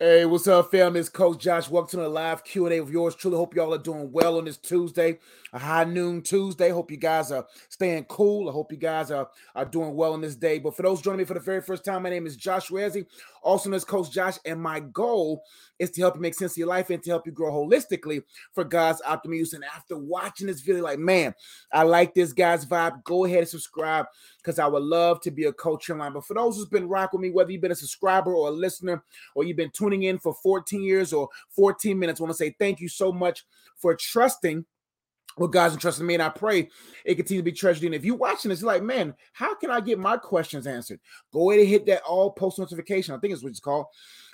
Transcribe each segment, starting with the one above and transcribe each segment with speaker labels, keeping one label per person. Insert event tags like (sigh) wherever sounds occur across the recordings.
Speaker 1: Hey, what's up, fam? It's Coach Josh. Welcome to the live Q&A with yours truly. Hope y'all are doing well on this Tuesday, a high noon Tuesday. Hope you guys are staying cool. I hope you guys are, are doing well on this day. But for those joining me for the very first time, my name is Josh Rezzi, also known as Coach Josh, and my goal is to help you make sense of your life and to help you grow holistically for God's optimal use. And after watching this video, like, man, I like this guy's vibe. Go ahead and subscribe because I would love to be a coach in line. But for those who's been rocking with me, whether you've been a subscriber or a listener, or you've been tuning in for 14 years or 14 minutes, I want to say thank you so much for trusting what God's entrusted me, and I pray it continues to be treasured. And if you're watching this, you're like, man, how can I get my questions answered? Go ahead and hit that all post notification. I think it's what it's called.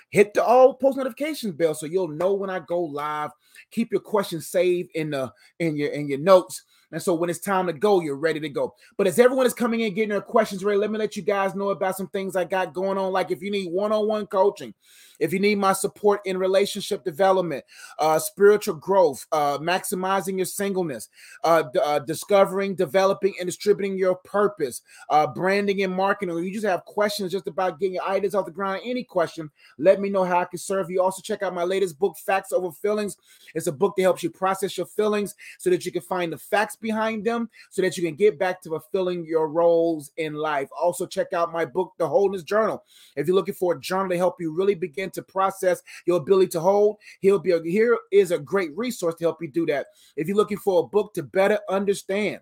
Speaker 1: Hit the all post notifications bell so you'll know when I go live. Keep your questions saved in the in your in your notes and so when it's time to go, you're ready to go. But as everyone is coming in, getting their questions ready, let me let you guys know about some things I got going on. Like if you need one-on-one coaching, if you need my support in relationship development, uh, spiritual growth, uh, maximizing your singleness, uh, d- uh, discovering, developing, and distributing your purpose, uh, branding and marketing, or you just have questions just about getting your ideas off the ground, any question, let me know how I can serve you. Also, check out my latest book, Facts Over Feelings. It's a book that helps you process your feelings so that you can find the facts behind them so that you can get back to fulfilling your roles in life. Also, check out my book, The Wholeness Journal. If you're looking for a journal to help you really begin to process your ability to hold, he'll be a, here is a great resource to help you do that. If you're looking for a book to better understand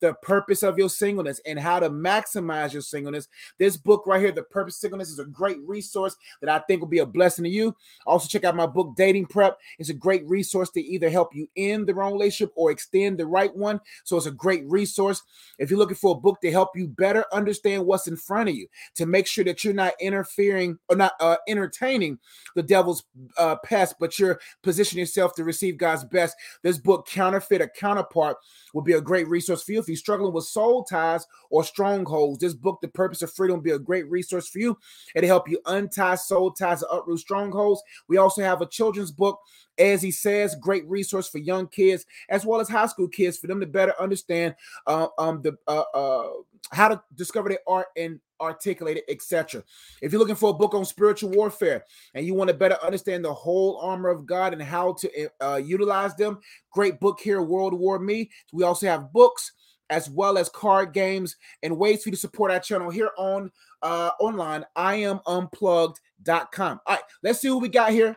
Speaker 1: the purpose of your singleness and how to maximize your singleness. This book right here, The Purpose Singleness, is a great resource that I think will be a blessing to you. Also, check out my book, Dating Prep. It's a great resource to either help you end the wrong relationship or extend the right one. So it's a great resource. If you're looking for a book to help you better understand what's in front of you, to make sure that you're not interfering or not uh, entertaining the devil's uh, pest, but you're positioning yourself to receive God's best, this book, Counterfeit or Counterpart, will be a great resource for you. If you're struggling with soul ties or strongholds, this book, The Purpose of Freedom, will be a great resource for you. It'll help you untie soul ties and uproot strongholds. We also have a children's book, as he says, great resource for young kids as well as high school kids for them to better understand uh, um, the uh, uh, how to discover their art and articulate it, etc. If you're looking for a book on spiritual warfare and you want to better understand the whole armor of God and how to uh, utilize them, great book here, World War Me. We also have books as well as card games and ways for you to support our channel here on uh online iamunplugged.com all right let's see what we got here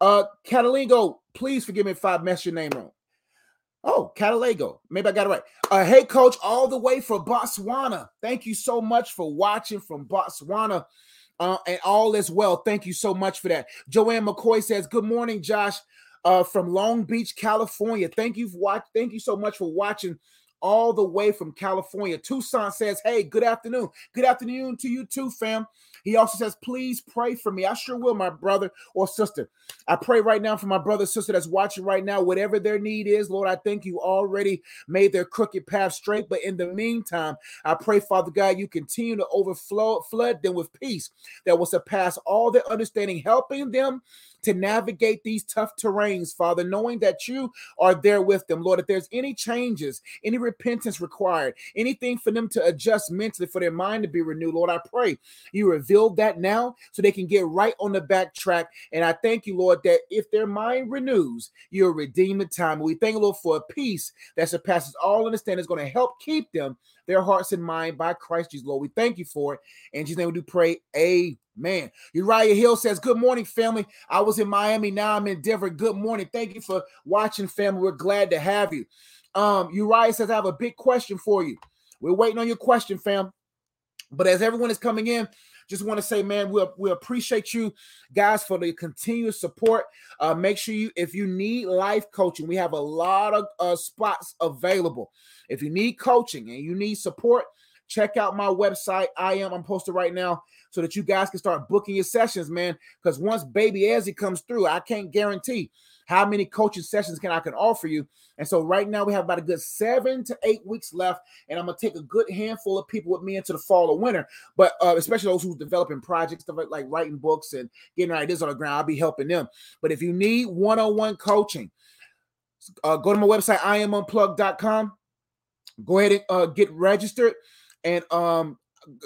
Speaker 1: uh catalingo please forgive me if i mess your name wrong oh catalago maybe i got it right uh hey coach all the way from botswana thank you so much for watching from botswana uh, and all is well thank you so much for that joanne mccoy says good morning josh uh, from Long Beach, California. Thank you for watch. Thank you so much for watching all the way from California. Tucson says, Hey, good afternoon. Good afternoon to you too, fam. He also says, Please pray for me. I sure will, my brother or sister. I pray right now for my brother, sister that's watching right now, whatever their need is, Lord. I think you already made their crooked path straight. But in the meantime, I pray, Father God, you continue to overflow, flood them with peace that will surpass all their understanding, helping them to navigate these tough terrains, Father, knowing that you are there with them. Lord, if there's any changes, any repentance required, anything for them to adjust mentally, for their mind to be renewed, Lord, I pray you reveal that now so they can get right on the back track. And I thank you, Lord, that if their mind renews, you'll redeem the time. We thank you, Lord, for a peace that surpasses all understanding is going to help keep them, their hearts and mind by Christ Jesus, Lord. We thank you for it. In Jesus' name we do pray. Amen. Uriah Hill says, Good morning, family. I was in Miami. Now I'm in Denver. Good morning. Thank you for watching, family. We're glad to have you. Um, Uriah says, I have a big question for you. We're waiting on your question, fam. But as everyone is coming in, just want to say, man, we, we appreciate you guys for the continuous support. Uh, make sure you, if you need life coaching, we have a lot of uh, spots available. If you need coaching and you need support, check out my website. I am, I'm posted right now so that you guys can start booking your sessions, man. Because once baby Ezzy comes through, I can't guarantee how many coaching sessions can I can offer you. And so right now we have about a good seven to eight weeks left, and I'm gonna take a good handful of people with me into the fall or winter. But uh, especially those who's developing projects, stuff like, like writing books and getting ideas on the ground, I'll be helping them. But if you need one-on-one coaching, uh, go to my website, iamunplugged.com. Go ahead and uh, get registered and um,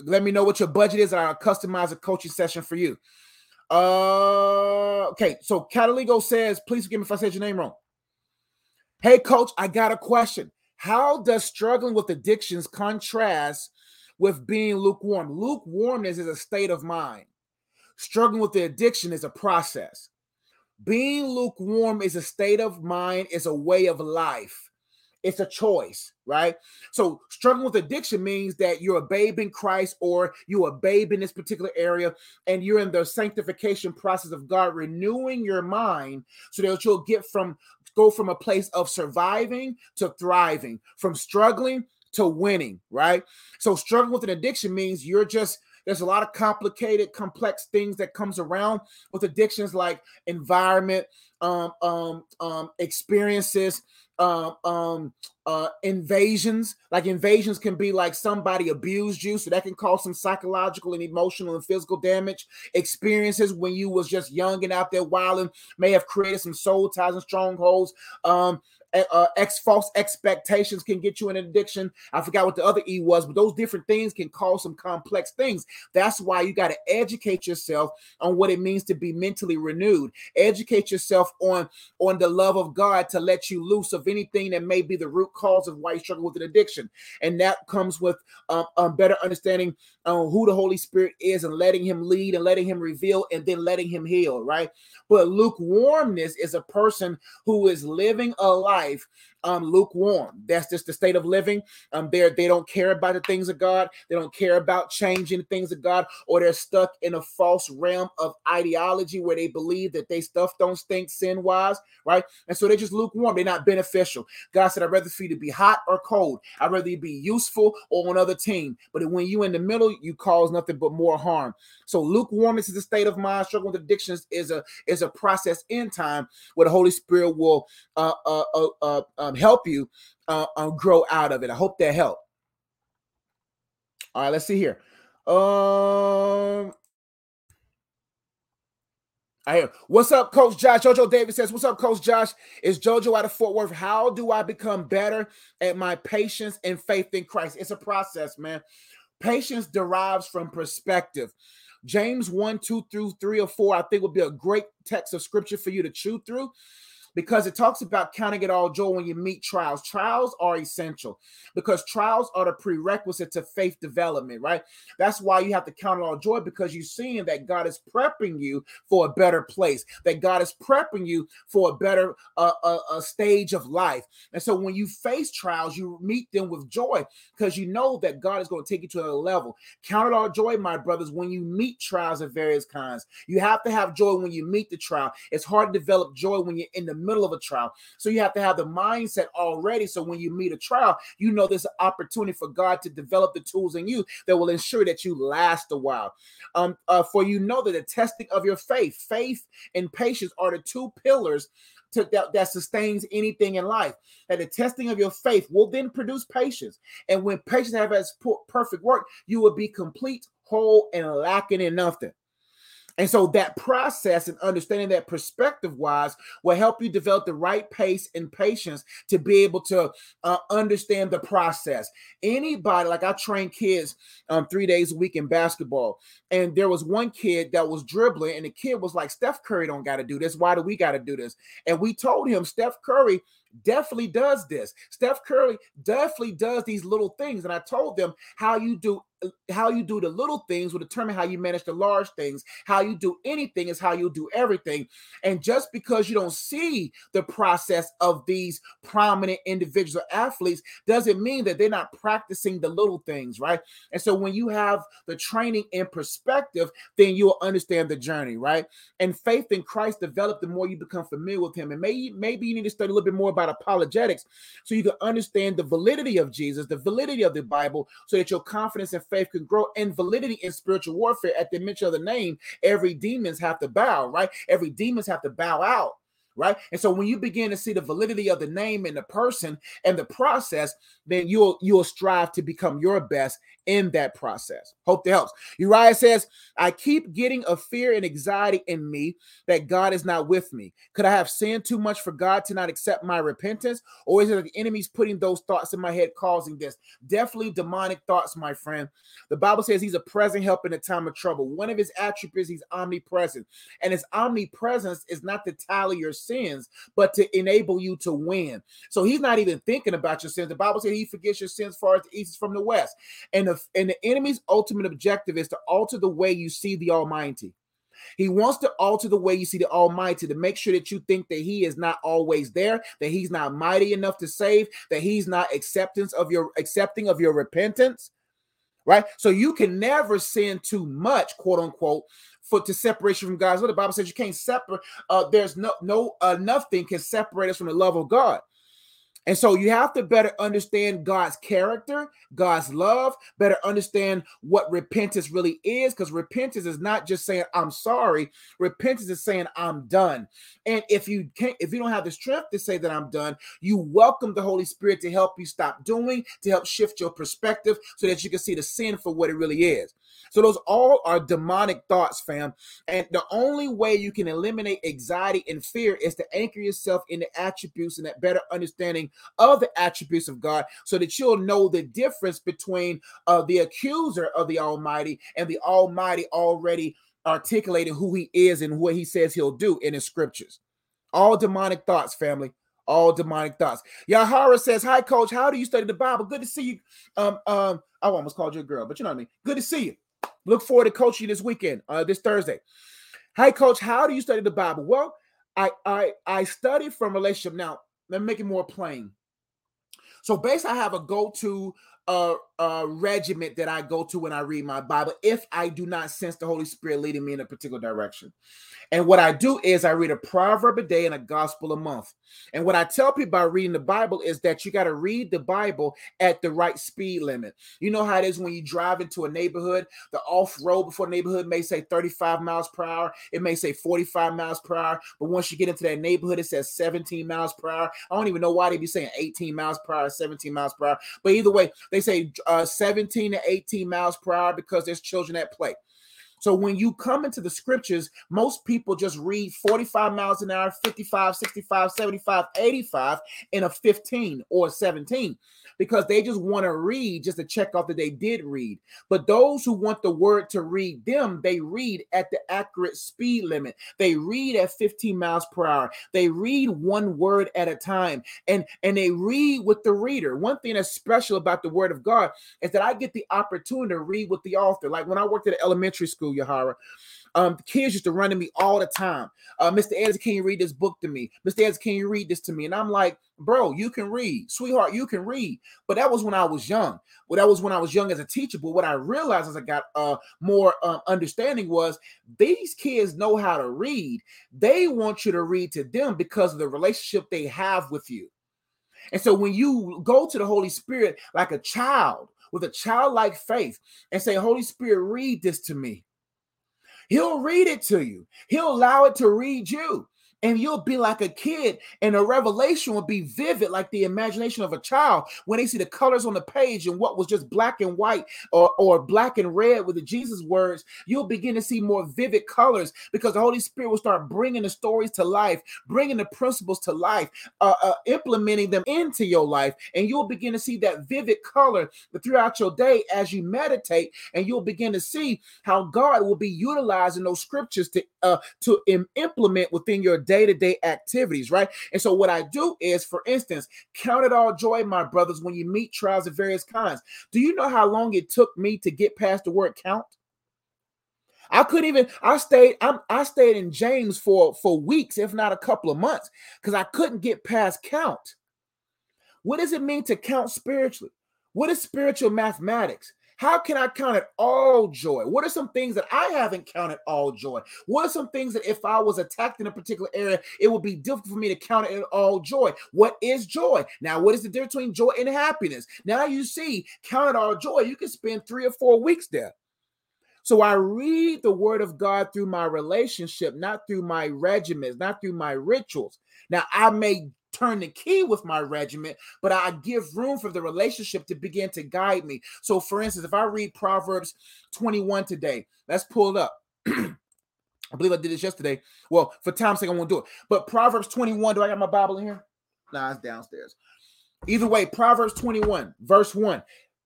Speaker 1: let me know what your budget is, and I'll customize a coaching session for you. Uh, okay. So Cataligo says, please forgive me if I said your name wrong. Hey, coach, I got a question. How does struggling with addictions contrast with being lukewarm? Lukewarmness is a state of mind. Struggling with the addiction is a process. Being lukewarm is a state of mind, is a way of life. It's a choice, right? So struggling with addiction means that you're a babe in Christ or you're a babe in this particular area and you're in the sanctification process of God renewing your mind so that you'll get from go from a place of surviving to thriving, from struggling to winning, right? So struggling with an addiction means you're just there's a lot of complicated, complex things that comes around with addictions like environment, um, um, um, experiences, um, um, uh, invasions. Like invasions can be like somebody abused you, so that can cause some psychological and emotional and physical damage. Experiences when you was just young and out there wilding may have created some soul ties and strongholds. Um, uh, ex false expectations can get you an addiction. I forgot what the other E was, but those different things can cause some complex things. That's why you got to educate yourself on what it means to be mentally renewed. Educate yourself on on the love of God to let you loose of anything that may be the root cause of why you struggle with an addiction, and that comes with um, um better understanding uh, who the Holy Spirit is and letting Him lead and letting Him reveal and then letting Him heal. Right, but lukewarmness is a person who is living a life um, lukewarm. That's just the state of living. Um, they they don't care about the things of God. They don't care about changing the things of God, or they're stuck in a false realm of ideology where they believe that they stuff don't stink sin wise, right? And so they're just lukewarm. They're not beneficial. God said, "I'd rather for you to be hot or cold. I'd rather you be useful or another team." But when you in the middle, you cause nothing but more harm. So lukewarmness is a state of mind. Struggling with addictions is a is a process in time where the Holy Spirit will uh, uh, uh, uh, uh um, help you uh, um, grow out of it. I hope that helped. All right, let's see here. Um, I hear. What's up, Coach Josh? Jojo David says, What's up, Coach Josh? Is Jojo out of Fort Worth? How do I become better at my patience and faith in Christ? It's a process, man. Patience derives from perspective. James 1, 2 through 3 or 4, I think would be a great text of scripture for you to chew through because it talks about counting it all joy when you meet trials. Trials are essential because trials are the prerequisite to faith development, right? That's why you have to count it all joy because you're seeing that God is prepping you for a better place, that God is prepping you for a better uh, a, a stage of life. And so when you face trials, you meet them with joy because you know that God is going to take you to another level. Count it all joy, my brothers, when you meet trials of various kinds. You have to have joy when you meet the trial. It's hard to develop joy when you're in the middle of a trial. So you have to have the mindset already. So when you meet a trial, you know there's an opportunity for God to develop the tools in you that will ensure that you last a while. Um, uh, for you know that the testing of your faith, faith and patience are the two pillars to, that, that, sustains anything in life. And the testing of your faith will then produce patience. And when patience has put perfect work, you will be complete, whole, and lacking in nothing. And so that process and understanding that perspective wise will help you develop the right pace and patience to be able to uh, understand the process. Anybody, like I train kids um, three days a week in basketball, and there was one kid that was dribbling, and the kid was like, Steph Curry don't got to do this. Why do we got to do this? And we told him, Steph Curry definitely does this. Steph Curry definitely does these little things. And I told them how you do how you do the little things will determine how you manage the large things. How you do anything is how you do everything. And just because you don't see the process of these prominent individuals or athletes doesn't mean that they're not practicing the little things, right? And so when you have the training in perspective, then you'll understand the journey, right? And faith in Christ develop the more you become familiar with him. And maybe maybe you need to study a little bit more about apologetics so you can understand the validity of Jesus, the validity of the Bible, so that your confidence and faith can grow and validity in spiritual warfare. At the mention of the name, every demons have to bow, right? Every demons have to bow out right? And so when you begin to see the validity of the name and the person and the process, then you'll you'll strive to become your best in that process. Hope that helps. Uriah says, I keep getting a fear and anxiety in me that God is not with me. Could I have sinned too much for God to not accept my repentance? Or is it the enemy's putting those thoughts in my head causing this? Definitely demonic thoughts, my friend. The Bible says he's a present help in a time of trouble. One of his attributes, he's omnipresent. And his omnipresence is not to tally your sins, but to enable you to win. So he's not even thinking about your sins. The Bible says he forgets your sins far as the east is from the west. And the, and the enemy's ultimate objective is to alter the way you see the Almighty. He wants to alter the way you see the Almighty to make sure that you think that He is not always there, that He's not mighty enough to save, that He's not acceptance of your accepting of your repentance. Right. So you can never sin too much, quote unquote, for to separation from God's will. The Bible says you can't separate. Uh, there's no no uh, nothing can separate us from the love of God. And so you have to better understand God's character, God's love, better understand what repentance really is, because repentance is not just saying I'm sorry. Repentance is saying I'm done. And if you can't, if you don't have the strength to say that I'm done, you welcome the Holy Spirit to help you stop doing, to help shift your perspective so that you can see the sin for what it really is. So those all are demonic thoughts, fam. And the only way you can eliminate anxiety and fear is to anchor yourself in the attributes and that better understanding of the attributes of God so that you'll know the difference between uh, the accuser of the Almighty and the Almighty already articulating who he is and what he says he'll do in his scriptures. All demonic thoughts, family. All demonic thoughts. Yahara says, Hi, coach. How do you study the Bible? Good to see you. Um, um, I almost called you a girl, but you know what I mean. Good to see you. Look forward to coaching you this weekend, uh, this Thursday. Hi, coach. How do you study the Bible? Well, I I I study from relationship. Now, let me make it more plain. So basically, I have a go-to uh, uh regiment that I go to when I read my Bible if I do not sense the Holy Spirit leading me in a particular direction. And what I do is I read a proverb a day and a gospel a month. And what I tell people by reading the Bible is that you got to read the Bible at the right speed limit. You know how it is when you drive into a neighborhood, the off road before the neighborhood may say 35 miles per hour, it may say 45 miles per hour, but once you get into that neighborhood, it says 17 miles per hour. I don't even know why they be saying 18 miles per hour, 17 miles per hour, but either way, they say uh, 17 to 18 miles per hour because there's children at play. So when you come into the scriptures, most people just read 45 miles an hour, 55, 65, 75, 85 in a 15 or 17 because they just want to read just to check off that they did read. But those who want the word to read them, they read at the accurate speed limit. They read at 15 miles per hour. They read one word at a time and and they read with the reader. One thing that's special about the word of God is that I get the opportunity to read with the author. Like when I worked at an elementary school, Yahara, um, the kids used to run to me all the time. Uh, Mr. Edwards, can you read this book to me? Mr. Edwards, can you read this to me? And I'm like, bro, you can read, sweetheart, you can read. But that was when I was young. Well, that was when I was young as a teacher. But what I realized as I got uh, more uh, understanding was these kids know how to read. They want you to read to them because of the relationship they have with you. And so when you go to the Holy Spirit like a child with a childlike faith and say, Holy Spirit, read this to me. He'll read it to you. He'll allow it to read you. And you'll be like a kid, and the revelation will be vivid, like the imagination of a child when they see the colors on the page and what was just black and white or, or black and red with the Jesus words. You'll begin to see more vivid colors because the Holy Spirit will start bringing the stories to life, bringing the principles to life, uh, uh, implementing them into your life. And you'll begin to see that vivid color throughout your day as you meditate, and you'll begin to see how God will be utilizing those scriptures to uh, to Im- implement within your to day activities, right? And so, what I do is, for instance, count it all joy, my brothers, when you meet trials of various kinds. Do you know how long it took me to get past the word count? I couldn't even. I stayed. I'm, I stayed in James for for weeks, if not a couple of months, because I couldn't get past count. What does it mean to count spiritually? What is spiritual mathematics? How can I count it all joy? What are some things that I haven't counted all joy? What are some things that if I was attacked in a particular area, it would be difficult for me to count it all joy? What is joy? Now, what is the difference between joy and happiness? Now you see, count it all joy. You can spend three or four weeks there. So I read the word of God through my relationship, not through my regiments, not through my rituals. Now I may turn the key with my regiment, but I give room for the relationship to begin to guide me. So, for instance, if I read Proverbs 21 today, let's pull it up. (clears throat) I believe I did this yesterday. Well, for time's sake, I won't do it. But Proverbs 21, do I got my Bible in here? Nah, it's downstairs. Either way, Proverbs 21, verse 1.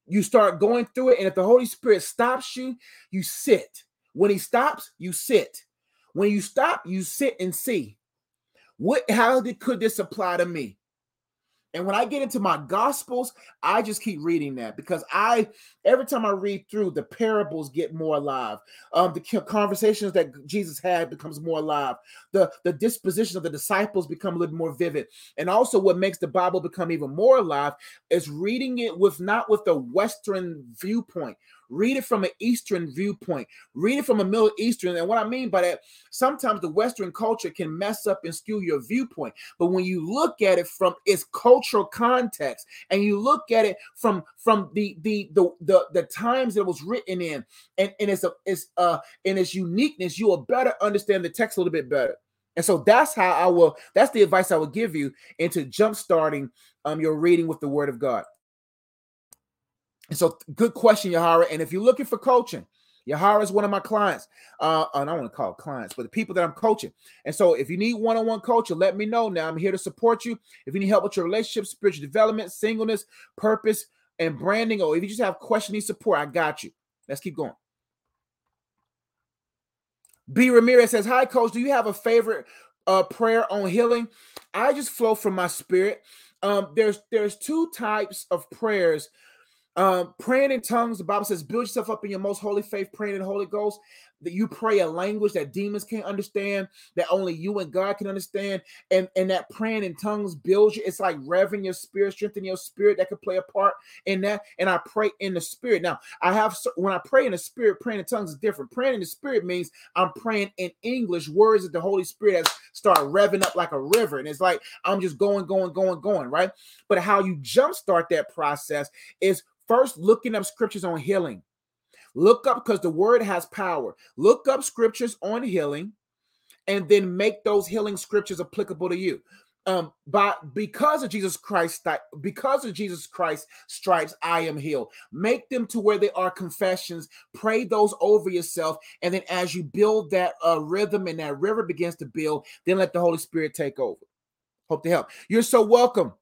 Speaker 1: You start going through it, and if the Holy Spirit stops you, you sit. When he stops, you sit. When you stop, you sit and see. What how did could this apply to me? And when I get into my gospels, I just keep reading that because I every time I read through the parables get more alive. Um, the conversations that Jesus had becomes more alive. The the disposition of the disciples become a little more vivid. And also, what makes the Bible become even more alive is reading it with not with the Western viewpoint, Read it from an Eastern viewpoint. Read it from a Middle Eastern. And what I mean by that, sometimes the Western culture can mess up and skew your viewpoint. But when you look at it from its cultural context and you look at it from from the the the the, the times it was written in and, and it's a it's uh in its uniqueness, you will better understand the text a little bit better. And so that's how I will, that's the advice I would give you into jump starting um, your reading with the word of God. And so, good question, Yahara. And if you're looking for coaching, Yahara is one of my clients. Uh, and I don't want to call clients, but the people that I'm coaching. And so, if you need one-on-one coaching, let me know. Now, I'm here to support you. If you need help with your relationship, spiritual development, singleness, purpose, and branding, or if you just have question, need support, I got you. Let's keep going. B. Ramirez says, "Hi, coach. Do you have a favorite uh, prayer on healing? I just flow from my spirit. Um, there's there's two types of prayers um, praying in tongues, the Bible says, build yourself up in your most holy faith, praying in the Holy Ghost. That you pray a language that demons can't understand, that only you and God can understand, and and that praying in tongues builds you. It's like revving your spirit, strengthening your spirit. That could play a part in that. And I pray in the spirit. Now, I have when I pray in the spirit, praying in tongues is different. Praying in the spirit means I'm praying in English words that the Holy Spirit has start revving up like a river, and it's like I'm just going, going, going, going, right? But how you jumpstart that process is First, looking up scriptures on healing. Look up because the word has power. Look up scriptures on healing and then make those healing scriptures applicable to you. Um, but because of Jesus Christ, because of Jesus Christ stripes, I am healed. Make them to where they are confessions. Pray those over yourself, and then as you build that uh, rhythm and that river begins to build, then let the Holy Spirit take over. Hope to help. You're so welcome.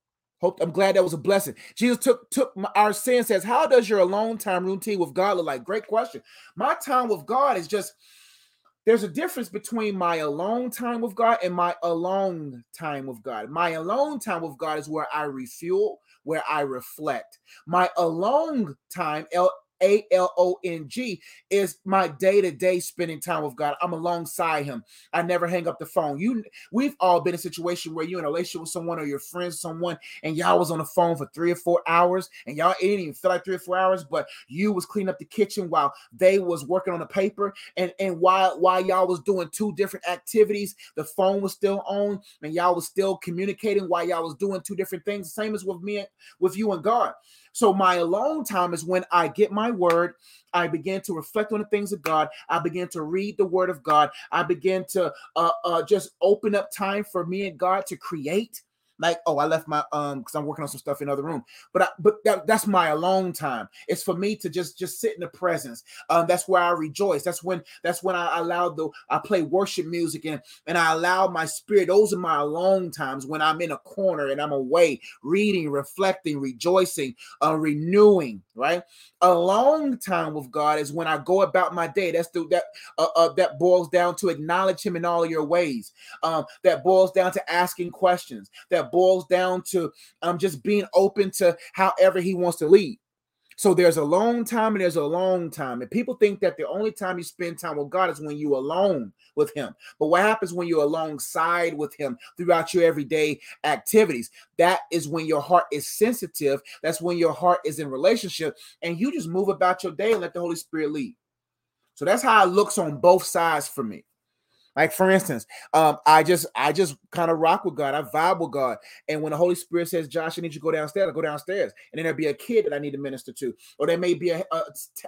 Speaker 1: Hope I'm glad that was a blessing. Jesus took took my, our sin. Says, how does your alone time routine with God look like? Great question. My time with God is just there's a difference between my alone time with God and my alone time with God. My alone time with God is where I refuel, where I reflect. My alone time, a L O N G is my day to day spending time with God. I'm alongside Him. I never hang up the phone. You, we've all been in a situation where you're in a relationship with someone or your friends, someone, and y'all was on the phone for three or four hours, and y'all it didn't even feel like three or four hours, but you was cleaning up the kitchen while they was working on the paper, and and while while y'all was doing two different activities, the phone was still on, and y'all was still communicating while y'all was doing two different things. Same as with me, with you and God. So my alone time is when I get my word, I begin to reflect on the things of God. I begin to read the word of God. I begin to uh, uh, just open up time for me and God to create like oh i left my um because i'm working on some stuff in another room. But I, but that, that's my alone time. It's for me to just just sit in the presence. Um that's where i rejoice. That's when that's when i allow the i play worship music and and i allow my spirit. Those are my alone times when i'm in a corner and i'm away reading reflecting rejoicing uh renewing right? A long time with god is when i go about my day. That's the that uh, uh that boils down to acknowledge him in all your ways. Um that boils down to asking questions. That that boils down to um, just being open to however he wants to lead. So there's a long time and there's a long time. And people think that the only time you spend time with God is when you're alone with him. But what happens when you're alongside with him throughout your everyday activities? That is when your heart is sensitive. That's when your heart is in relationship and you just move about your day and let the Holy Spirit lead. So that's how it looks on both sides for me. Like for instance, um, I just I just kind of rock with God. I vibe with God. And when the Holy Spirit says, "Josh, I need you to go downstairs," I go downstairs. And then there'll be a kid that I need to minister to, or there may be a, a,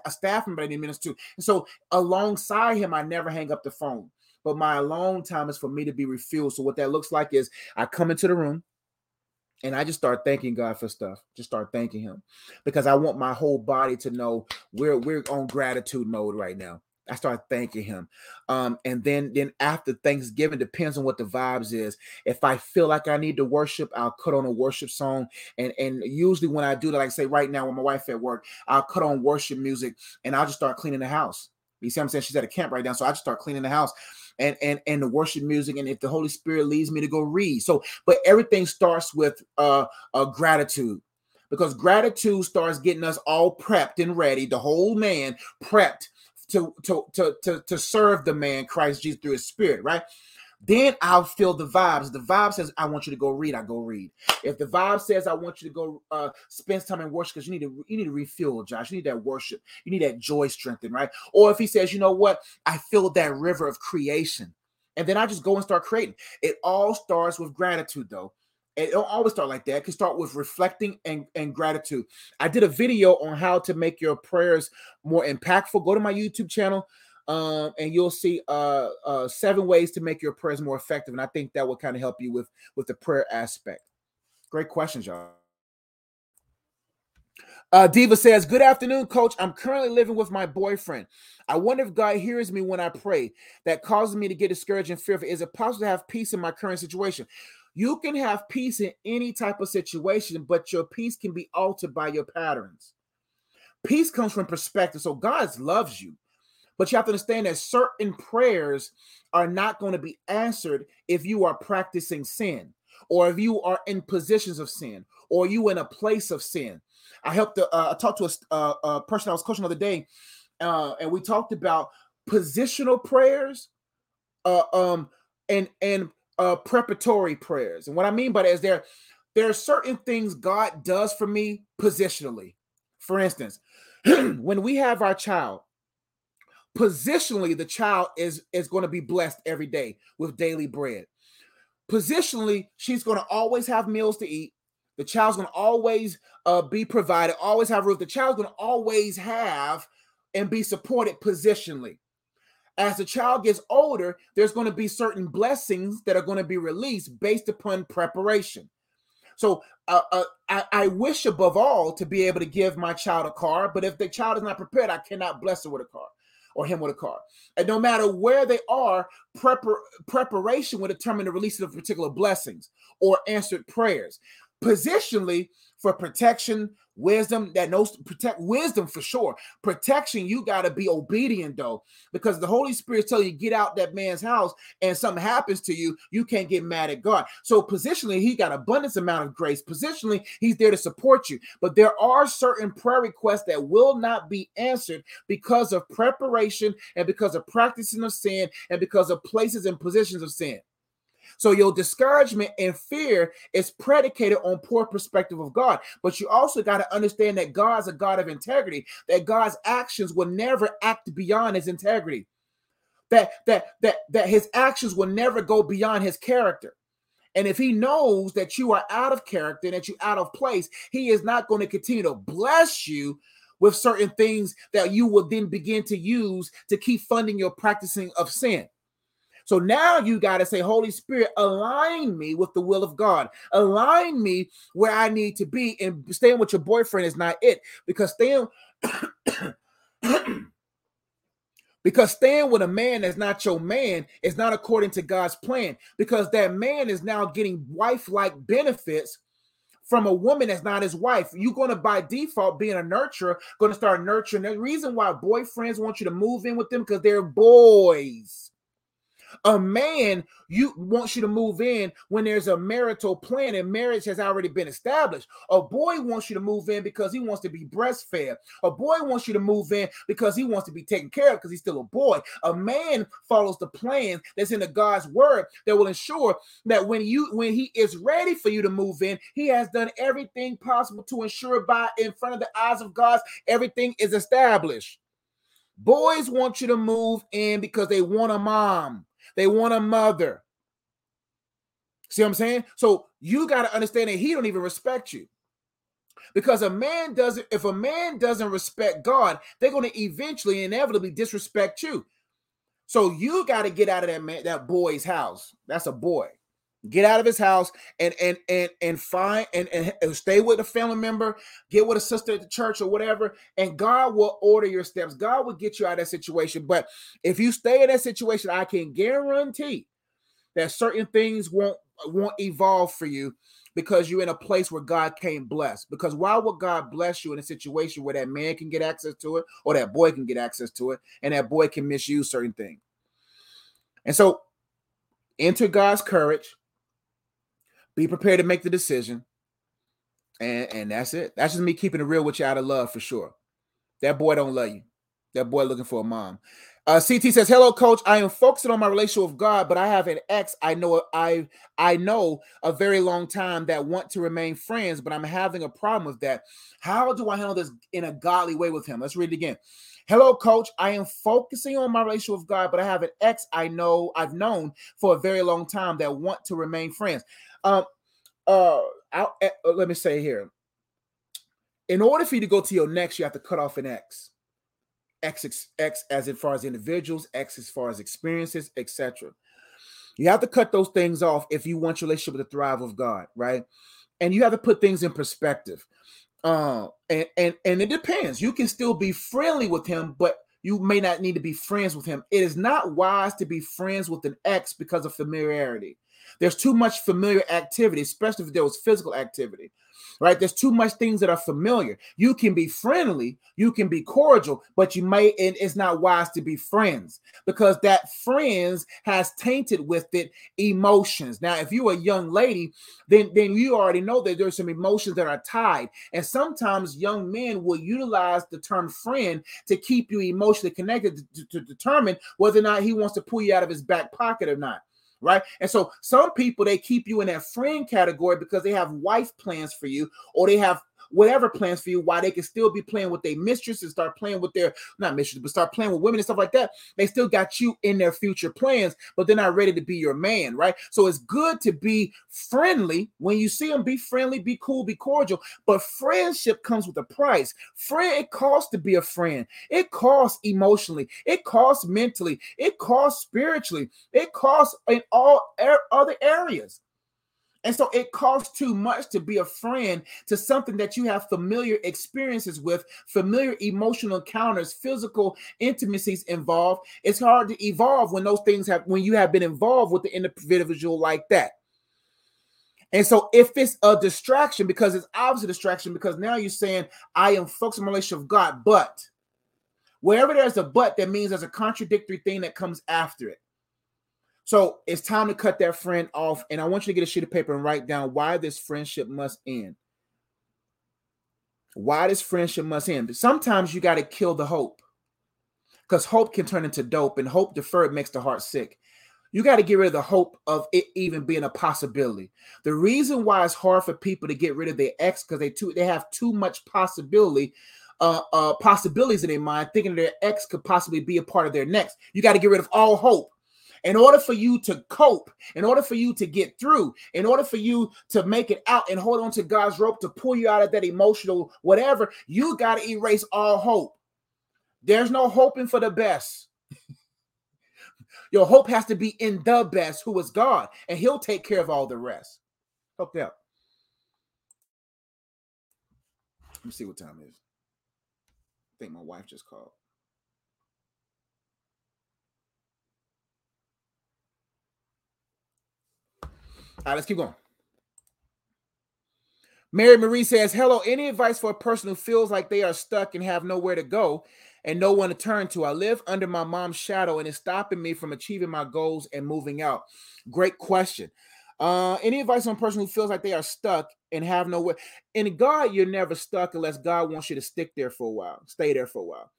Speaker 1: a staff member I need to minister to. And so alongside him, I never hang up the phone. But my alone time is for me to be refueled. So what that looks like is I come into the room and I just start thanking God for stuff. Just start thanking Him because I want my whole body to know we're we're on gratitude mode right now. I start thanking him. Um, and then then after Thanksgiving, depends on what the vibes is. If I feel like I need to worship, I'll cut on a worship song. And and usually when I do that, like I say right now with my wife at work, I'll cut on worship music and I'll just start cleaning the house. You see I'm saying? She's at a camp right now. So I just start cleaning the house and and and the worship music. And if the Holy Spirit leads me to go read. So, but everything starts with uh gratitude because gratitude starts getting us all prepped and ready, the whole man prepped to, to, to, to, to serve the man Christ Jesus through his spirit, right? Then I'll feel the vibes. The vibe says, I want you to go read, I go read. If the vibe says I want you to go uh spend time in worship because you need to you need to refuel, Josh. You need that worship, you need that joy strengthened, right? Or if he says, you know what, I feel that river of creation. And then I just go and start creating. It all starts with gratitude, though. It don't always start like that. It can start with reflecting and, and gratitude. I did a video on how to make your prayers more impactful. Go to my YouTube channel, um, and you'll see uh, uh, seven ways to make your prayers more effective. And I think that will kind of help you with with the prayer aspect. Great questions, y'all. Uh, Diva says, Good afternoon, coach. I'm currently living with my boyfriend. I wonder if God hears me when I pray. That causes me to get discouraged and fearful. Is it possible to have peace in my current situation? You can have peace in any type of situation, but your peace can be altered by your patterns. Peace comes from perspective. So God loves you, but you have to understand that certain prayers are not going to be answered if you are practicing sin or if you are in positions of sin or you in a place of sin. I helped. Uh, I talked to a, uh, a, person I was coaching the other day, uh, and we talked about positional prayers, uh, um, and and uh preparatory prayers. And what I mean by that is there there are certain things God does for me positionally. For instance, (clears throat) when we have our child, positionally the child is is going to be blessed every day with daily bread. Positionally, she's going to always have meals to eat. The child's going to always uh, be provided, always have roof. The child's going to always have and be supported positionally as the child gets older, there's going to be certain blessings that are going to be released based upon preparation. So uh, uh, I, I, wish above all to be able to give my child a car, but if the child is not prepared, I cannot bless her with a car or him with a car. And no matter where they are, prepar- preparation will determine the release of particular blessings or answered prayers. Positionally, for protection, wisdom that knows protect wisdom for sure. Protection, you got to be obedient though, because the Holy Spirit tell you get out that man's house and something happens to you, you can't get mad at God. So positionally, he got abundance amount of grace. Positionally, he's there to support you. But there are certain prayer requests that will not be answered because of preparation and because of practicing of sin and because of places and positions of sin. So your discouragement and fear is predicated on poor perspective of God. But you also got to understand that God's a God of integrity, that God's actions will never act beyond his integrity. That that that that his actions will never go beyond his character. And if he knows that you are out of character and that you're out of place, he is not going to continue to bless you with certain things that you will then begin to use to keep funding your practicing of sin. So now you got to say, Holy Spirit, align me with the will of God. Align me where I need to be. And staying with your boyfriend is not it. Because staying (clears throat) because staying with a man that's not your man is not according to God's plan. Because that man is now getting wife-like benefits from a woman that's not his wife. You're going to, by default, being a nurturer, going to start nurturing. The reason why boyfriends want you to move in with them because they're boys. A man you wants you to move in when there's a marital plan and marriage has already been established. A boy wants you to move in because he wants to be breastfed. A boy wants you to move in because he wants to be taken care of because he's still a boy. A man follows the plan that's in the God's word that will ensure that when you when he is ready for you to move in, he has done everything possible to ensure by in front of the eyes of God everything is established. Boys want you to move in because they want a mom. They want a mother. See what I'm saying? So you got to understand that he don't even respect you. Because a man doesn't, if a man doesn't respect God, they're going to eventually, inevitably disrespect you. So you got to get out of that man, that boy's house. That's a boy. Get out of his house and and and and find and, and stay with a family member, get with a sister at the church or whatever, and God will order your steps. God will get you out of that situation. But if you stay in that situation, I can guarantee that certain things won't won't evolve for you because you're in a place where God can't bless. Because why would God bless you in a situation where that man can get access to it or that boy can get access to it and that boy can misuse certain things? And so enter God's courage, be prepared to make the decision. And, and that's it. That's just me keeping it real with you out of love for sure. That boy don't love you. That boy looking for a mom. Uh, CT says, "Hello, coach. I am focusing on my relationship with God, but I have an ex I know I I know a very long time that want to remain friends, but I'm having a problem with that. How do I handle this in a godly way with him? Let's read it again. Hello, coach. I am focusing on my relationship with God, but I have an ex I know I've known for a very long time that want to remain friends. Um, uh, I'll, uh, let me say here. In order for you to go to your next, you have to cut off an ex." X, X as far as individuals, X as far as experiences, etc. You have to cut those things off if you want your relationship to thrive with God, right? And you have to put things in perspective. Uh, and and and it depends. You can still be friendly with him, but you may not need to be friends with him. It is not wise to be friends with an ex because of familiarity. There's too much familiar activity, especially if there was physical activity right? There's too much things that are familiar. You can be friendly, you can be cordial, but you may, and it's not wise to be friends because that friends has tainted with it emotions. Now, if you're a young lady, then, then you already know that there's some emotions that are tied. And sometimes young men will utilize the term friend to keep you emotionally connected to, to determine whether or not he wants to pull you out of his back pocket or not right? And so some people they keep you in that friend category because they have wife plans for you or they have whatever plans for you why they can still be playing with their mistress and start playing with their not mistress, but start playing with women and stuff like that. They still got you in their future plans, but they're not ready to be your man, right? So it's good to be friendly when you see them. Be friendly, be cool, be cordial. But friendship comes with a price. Friend, it costs to be a friend. It costs emotionally. It costs mentally. It costs spiritually. It costs in all other areas. And so it costs too much to be a friend to something that you have familiar experiences with, familiar emotional encounters, physical intimacies involved. It's hard to evolve when those things have, when you have been involved with the individual like that. And so if it's a distraction, because it's obviously a distraction, because now you're saying, I am focused on relationship with God, but wherever there's a but, that means there's a contradictory thing that comes after it. So it's time to cut that friend off. And I want you to get a sheet of paper and write down why this friendship must end. Why this friendship must end. Sometimes you got to kill the hope because hope can turn into dope, and hope deferred makes the heart sick. You got to get rid of the hope of it even being a possibility. The reason why it's hard for people to get rid of their ex because they too they have too much possibility uh, uh, possibilities in their mind, thinking their ex could possibly be a part of their next. You got to get rid of all hope in order for you to cope, in order for you to get through, in order for you to make it out and hold on to God's rope to pull you out of that emotional whatever, you got to erase all hope. There's no hoping for the best. (laughs) Your hope has to be in the best, who is God, and He'll take care of all the rest. Hope out. Let me see what time it is. I think my wife just called. All right, let's keep going. Mary Marie says, Hello, any advice for a person who feels like they are stuck and have nowhere to go and no one to turn to? I live under my mom's shadow and it's stopping me from achieving my goals and moving out. Great question. Uh, any advice on a person who feels like they are stuck and have nowhere? In God, you're never stuck unless God wants you to stick there for a while, stay there for a while.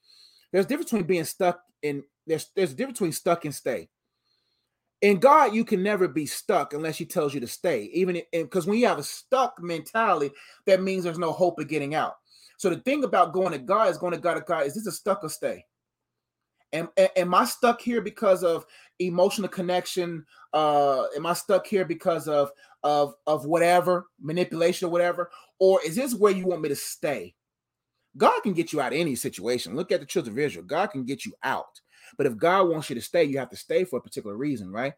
Speaker 1: There's a difference between being stuck and there's there's a difference between stuck and stay in God, you can never be stuck unless He tells you to stay. Even because when you have a stuck mentality, that means there's no hope of getting out. So the thing about going to God is going to God to God is this a stuck or stay? Am, am I stuck here because of emotional connection? Uh, am I stuck here because of of of whatever manipulation or whatever? Or is this where you want me to stay? God can get you out of any situation. Look at the children of Israel. God can get you out. But if God wants you to stay, you have to stay for a particular reason, right?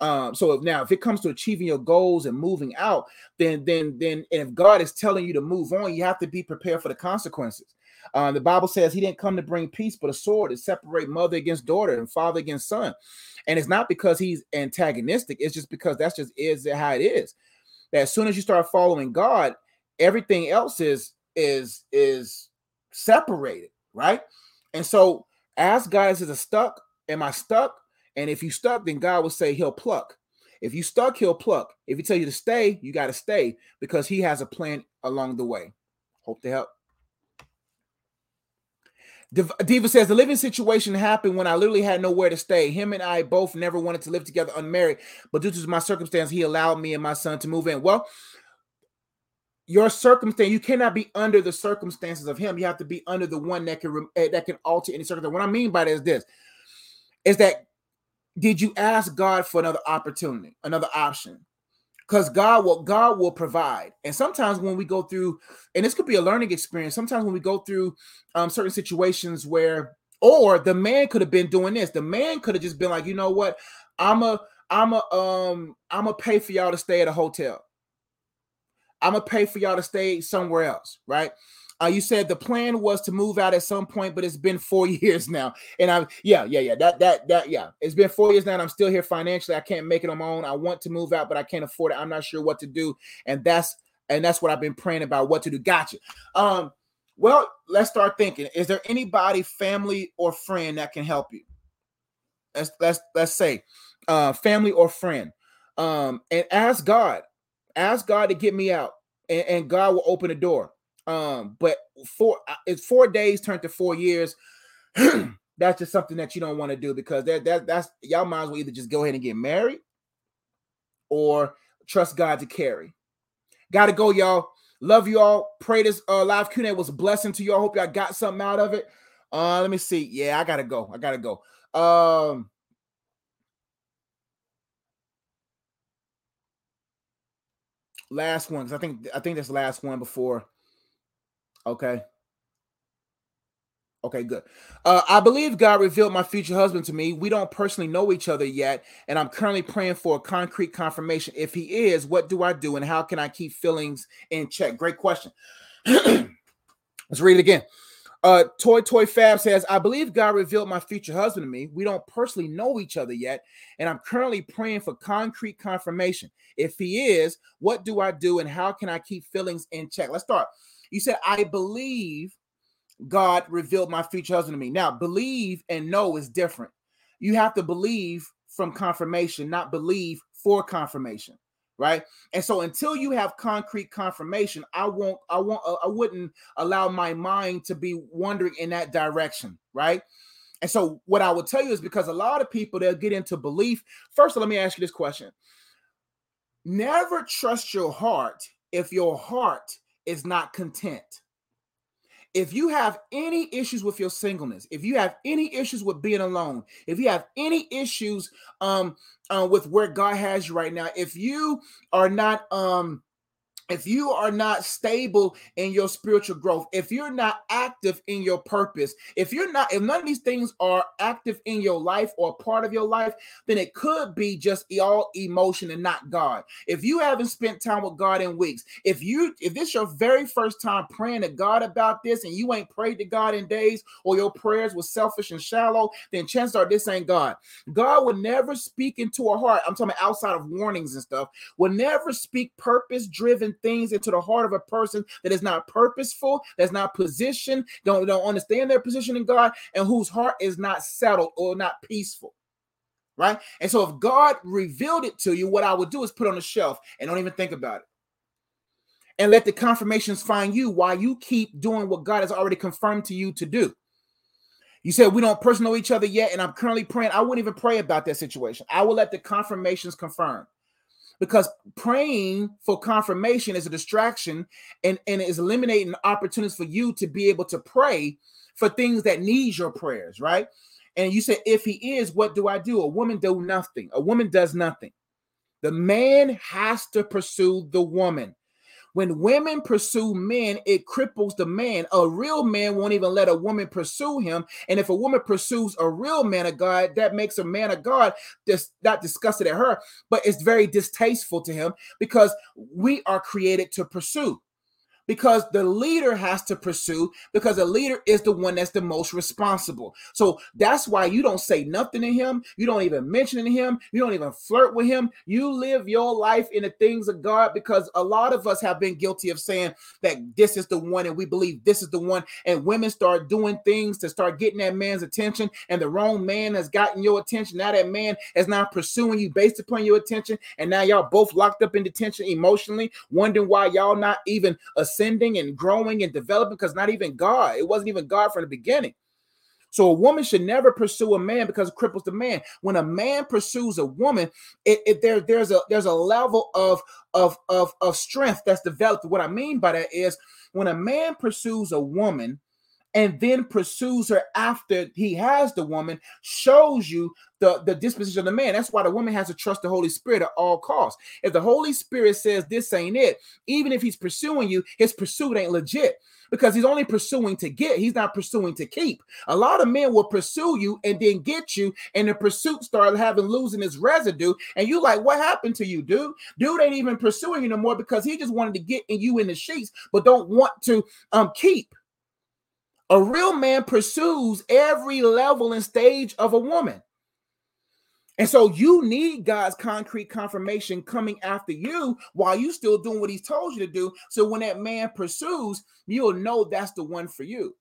Speaker 1: Um, so if, now if it comes to achieving your goals and moving out, then then then if God is telling you to move on, you have to be prepared for the consequences. Uh, the Bible says he didn't come to bring peace, but a sword to separate mother against daughter and father against son. And it's not because he's antagonistic, it's just because that's just is how it is. That as soon as you start following God, everything else is is is separated, right? And so ask God, is it stuck? Am I stuck? And if you stuck, then God will say he'll pluck. If you stuck, he'll pluck. If he tell you to stay, you got to stay because he has a plan along the way. Hope to help. Diva says the living situation happened when I literally had nowhere to stay. Him and I both never wanted to live together unmarried, but due to my circumstance, he allowed me and my son to move in. Well, your circumstance, you cannot be under the circumstances of him. You have to be under the one that can eh, that can alter any circumstance. What I mean by that is this: is that did you ask God for another opportunity, another option? because God will God will provide. And sometimes when we go through, and this could be a learning experience. Sometimes when we go through um, certain situations where, or the man could have been doing this. The man could have just been like, you know what, I'm a I'm a um I'm gonna pay for y'all to stay at a hotel. I'm gonna pay for y'all to stay somewhere else, right? Uh, you said the plan was to move out at some point, but it's been four (laughs) years now. And I'm yeah, yeah, yeah. That that that yeah. It's been four years now, and I'm still here financially. I can't make it on my own. I want to move out, but I can't afford it. I'm not sure what to do. And that's and that's what I've been praying about what to do. Gotcha. Um, well, let's start thinking. Is there anybody, family or friend that can help you? Let's let's let's say uh family or friend. Um, and ask God, ask God to get me out, and, and God will open the door. Um, but four uh, it's four days turned to four years. (clears throat) that's just something that you don't want to do because that that that's y'all might as well either just go ahead and get married or trust God to carry. Gotta go, y'all. Love you all. Pray this uh, live Q&A was a blessing to you. all hope y'all got something out of it. Uh, let me see. Yeah, I gotta go. I gotta go. Um, last one. Because I think I think that's the last one before Okay. Okay, good. Uh, I believe God revealed my future husband to me. We don't personally know each other yet, and I'm currently praying for a concrete confirmation. If he is, what do I do, and how can I keep feelings in check? Great question. (clears throat) Let's read it again. Uh, Toy Toy Fab says, I believe God revealed my future husband to me. We don't personally know each other yet, and I'm currently praying for concrete confirmation. If he is, what do I do, and how can I keep feelings in check? Let's start. You said, I believe God revealed my future husband to me. Now, believe and know is different. You have to believe from confirmation, not believe for confirmation, right? And so until you have concrete confirmation, I won't, I won't, uh, I wouldn't allow my mind to be wandering in that direction, right? And so what I would tell you is because a lot of people they'll get into belief. First, let me ask you this question. Never trust your heart if your heart is not content. If you have any issues with your singleness, if you have any issues with being alone, if you have any issues um uh, with where God has you right now, if you are not um if you are not stable in your spiritual growth, if you're not active in your purpose, if you're not, if none of these things are active in your life or part of your life, then it could be just all emotion and not God. If you haven't spent time with God in weeks, if you, if this is your very first time praying to God about this and you ain't prayed to God in days or your prayers were selfish and shallow, then chances are this ain't God. God will never speak into a heart. I'm talking outside of warnings and stuff, will never speak purpose driven things into the heart of a person that is not purposeful, that's not positioned, don't, don't understand their position in God, and whose heart is not settled or not peaceful. Right? And so if God revealed it to you, what I would do is put on the shelf and don't even think about it. And let the confirmations find you while you keep doing what God has already confirmed to you to do. You said we don't personally know each other yet, and I'm currently praying. I wouldn't even pray about that situation. I will let the confirmations confirm because praying for confirmation is a distraction and, and is eliminating opportunities for you to be able to pray for things that need your prayers, right? And you say, if he is, what do I do? A woman do nothing. A woman does nothing. The man has to pursue the woman. When women pursue men, it cripples the man. A real man won't even let a woman pursue him. And if a woman pursues a real man of God, that makes a man of God just not disgusted at her, but it's very distasteful to him because we are created to pursue because the leader has to pursue because the leader is the one that's the most responsible. So that's why you don't say nothing to him. You don't even mention him. You don't even flirt with him. You live your life in the things of God because a lot of us have been guilty of saying that this is the one and we believe this is the one. And women start doing things to start getting that man's attention, and the wrong man has gotten your attention. Now that man is not pursuing you based upon your attention, and now y'all both locked up in detention emotionally, wondering why y'all not even a ascending and growing and developing because not even God, it wasn't even God from the beginning. So a woman should never pursue a man because it cripples the man. When a man pursues a woman, it, it there there's a there's a level of of of of strength that's developed. What I mean by that is when a man pursues a woman, and then pursues her after he has the woman shows you the, the disposition of the man. That's why the woman has to trust the Holy Spirit at all costs. If the Holy Spirit says this ain't it, even if he's pursuing you, his pursuit ain't legit because he's only pursuing to get, he's not pursuing to keep. A lot of men will pursue you and then get you, and the pursuit start having losing its residue. And you like, what happened to you, dude? Dude ain't even pursuing you no more because he just wanted to get in you in the sheets, but don't want to um keep. A real man pursues every level and stage of a woman. And so you need God's concrete confirmation coming after you while you still doing what he's told you to do. So when that man pursues, you'll know that's the one for you.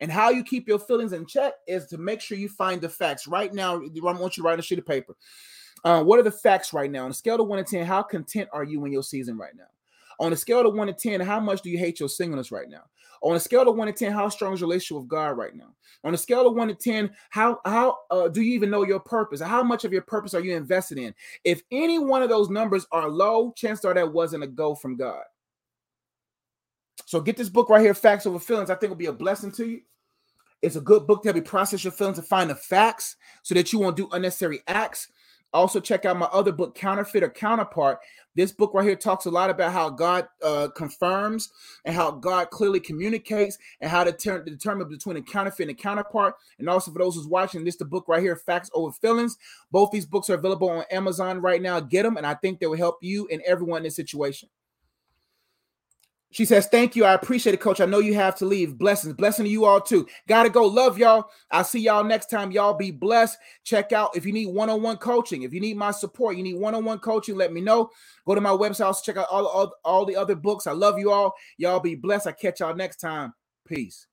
Speaker 1: And how you keep your feelings in check is to make sure you find the facts. Right now, I want you to write a sheet of paper. Uh, what are the facts right now? On a scale of one to 10, how content are you in your season right now? On a scale of one to 10, how much do you hate your singleness right now? On a scale of one to 10, how strong is your relationship with God right now? On a scale of one to 10, how how uh, do you even know your purpose? How much of your purpose are you invested in? If any one of those numbers are low, chances are that wasn't a go from God. So get this book right here, Facts Over Feelings. I think will be a blessing to you. It's a good book to help you process your feelings and find the facts so that you won't do unnecessary acts. Also, check out my other book, Counterfeit or Counterpart. This book right here talks a lot about how God uh, confirms and how God clearly communicates and how to, ter- determine between a counterfeit and a counterpart. And also, for those who's watching, this the book right here, Facts Over Feelings. Both these books are available on Amazon right now. Get them, and I think they will help you and everyone in this situation. She says, Thank you. I appreciate it, coach. I know you have to leave. Blessings. Blessing to you all too. Gotta go. Love y'all. I'll see y'all next time. Y'all be blessed. Check out if you need one on one coaching, if you need my support, you need one on one coaching, let me know. Go to my website. Check out all, all, all the other books. I love you all. Y'all be blessed. I catch y'all next time. Peace.